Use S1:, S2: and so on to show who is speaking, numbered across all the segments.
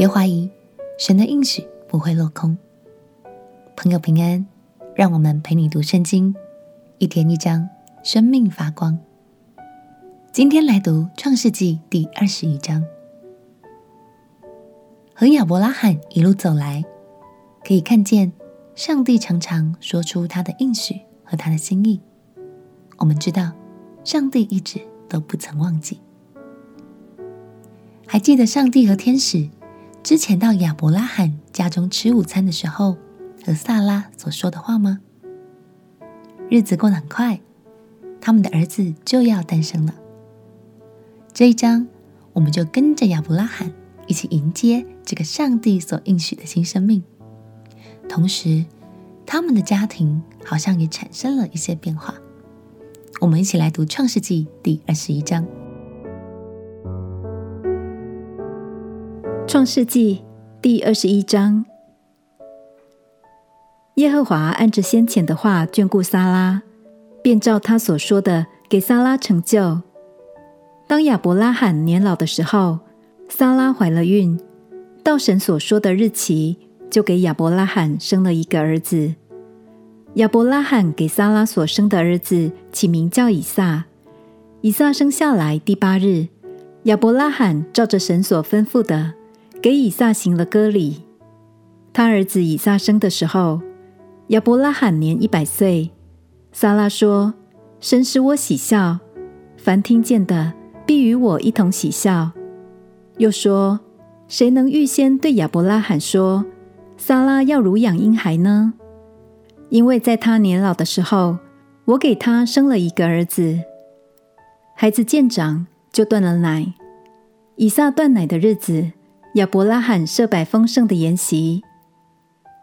S1: 别怀疑，神的应许不会落空。朋友平安，让我们陪你读圣经，一天一章，生命发光。今天来读创世纪第二十一章。和亚伯拉罕一路走来，可以看见上帝常常说出他的应许和他的心意。我们知道，上帝一直都不曾忘记。还记得上帝和天使之前到亚伯拉罕家中吃午餐的时候，和萨拉所说的话吗？日子过得很快，他们的儿子就要诞生了。这一章，我们就跟着亚伯拉罕一起迎接这个上帝所应许的新生命，同时，他们的家庭好像也产生了一些变化。我们一起来读《创世纪》第二十一章。
S2: 《创世纪》第二十一章，耶和华按着先前的话眷顾撒拉，便照他所说的给撒拉成就。当亚伯拉罕年老的时候，撒拉怀了孕，到神所说的日期，就给亚伯拉罕生了一个儿子。亚伯拉罕给撒拉所生的儿子起名叫以撒。以撒生下来第八日，亚伯拉罕照着神所吩咐的，给以撒行了割礼。他儿子以撒生的时候，亚伯拉罕年一百岁。撒拉说：“神使我喜笑，凡听见的。”必与我一同喜笑。又说：“谁能预先对亚伯拉罕说，撒拉要乳养婴孩呢？因为在他年老的时候，我给他生了一个儿子。孩子渐长，就断了奶。以撒断奶的日子，亚伯拉罕设摆丰盛的筵席。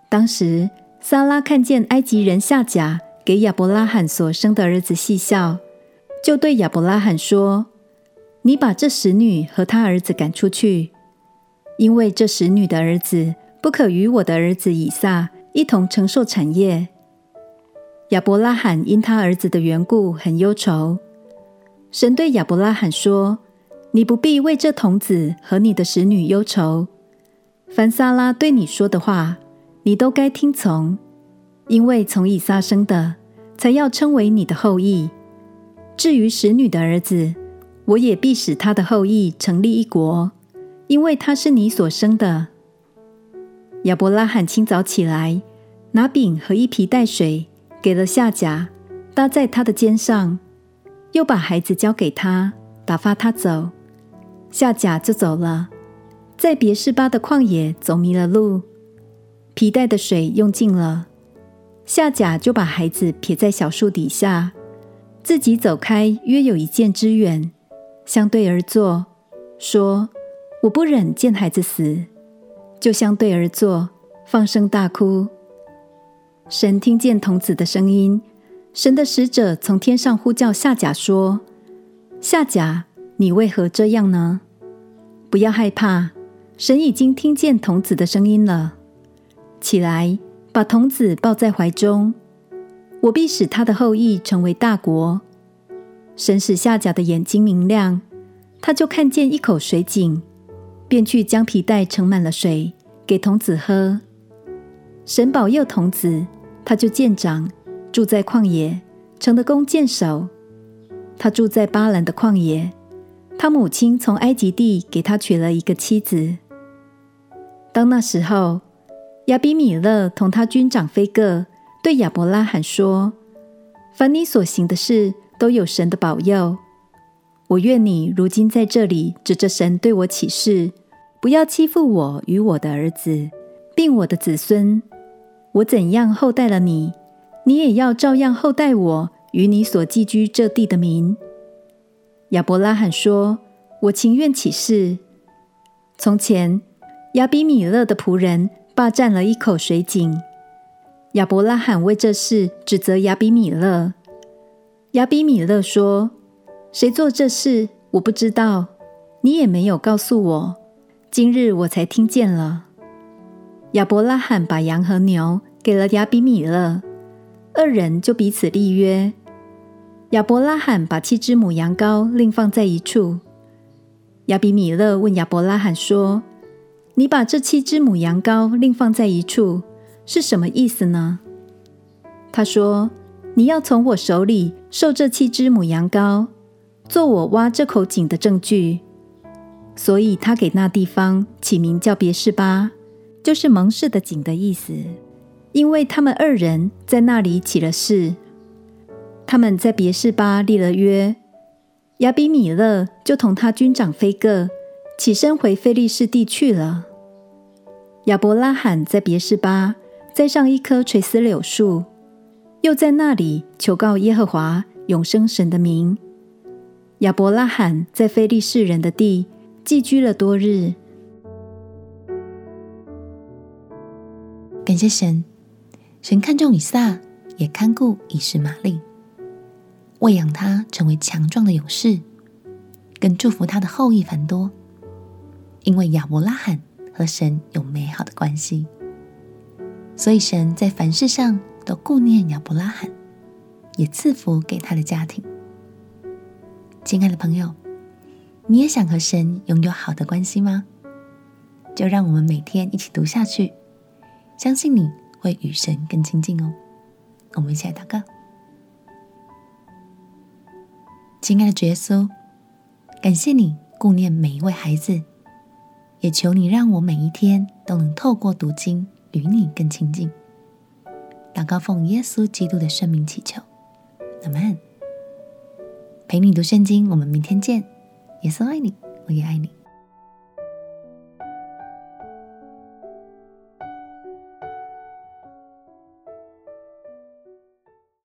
S2: 当时，撒拉看见埃及人夏甲给亚伯拉罕所生的儿子戏笑，就对亚伯拉罕说。”你把这使女和她儿子赶出去，因为这使女的儿子不可与我的儿子以撒一同承受产业。亚伯拉罕因他儿子的缘故很忧愁。神对亚伯拉罕说：“你不必为这童子和你的使女忧愁。凡撒拉对你说的话，你都该听从，因为从以撒生的，才要称为你的后裔。至于使女的儿子，我也必使他的后裔成立一国，因为他是你所生的。亚伯拉罕清早起来，拿饼和一皮带水，给了夏甲，搭在他的肩上，又把孩子交给他，打发他走。夏甲就走了，在别是巴的旷野走迷了路，皮带的水用尽了，夏甲就把孩子撇在小树底下，自己走开约有一箭之远。相对而坐，说：“我不忍见孩子死，就相对而坐，放声大哭。”神听见童子的声音，神的使者从天上呼叫夏甲说：“夏甲，你为何这样呢？不要害怕，神已经听见童子的声音了。起来，把童子抱在怀中，我必使他的后裔成为大国。”神使下甲的眼睛明亮，他就看见一口水井，便去将皮带盛满了水，给童子喝。神保佑童子，他就渐长，住在旷野，成了弓箭手。他住在巴兰的旷野，他母亲从埃及地给他娶了一个妻子。当那时候，亚比米勒同他军长非各对亚伯拉罕说：“凡你所行的事，”都有神的保佑。我愿你如今在这里指着神对我起誓，不要欺负我与我的儿子，并我的子孙。我怎样厚待了你，你也要照样厚待我与你所寄居这地的民。亚伯拉罕说：“我情愿起誓。”从前亚比米勒的仆人霸占了一口水井，亚伯拉罕为这事指责亚比米勒。亚比米勒说：“谁做这事？我不知道，你也没有告诉我。今日我才听见了。”亚伯拉罕把羊和牛给了亚比米勒，二人就彼此立约。亚伯拉罕把七只母羊羔另放在一处。亚比米勒问亚伯拉罕说：“你把这七只母羊羔另放在一处，是什么意思呢？”他说：“你要从我手里受这七只母羊羔，做我挖这口井的证据。”所以他给那地方起名叫别是巴，就是蒙氏的井的意思，因为他们二人在那里起了誓。他们在别是巴立了约，亚比米勒就同他军长非各起身回非利士地去了。亚伯拉罕在别是巴栽上一棵垂丝柳树，又在那里求告耶和华永生神的名。亚伯拉罕在非利士人的地。寄居了多日，
S1: 感谢神，神看重以撒，也看顾以实玛利，喂养他成为强壮的勇士，更祝福他的后裔繁多。因为亚伯拉罕和神有美好的关系，所以神在凡事上都顾念亚伯拉罕，也赐福给他的家庭。亲爱的朋友。你也想和神拥有好的关系吗？就让我们每天一起读下去，相信你会与神更亲近哦。我们一起来祷告。亲爱的耶稣，感谢你顾念每一位孩子，也求你让我每一天都能透过读经与你更亲近。祷告奉耶稣基督的圣名祈求，阿门。陪你读圣经，我们明天见。耶稣爱你，我也爱你。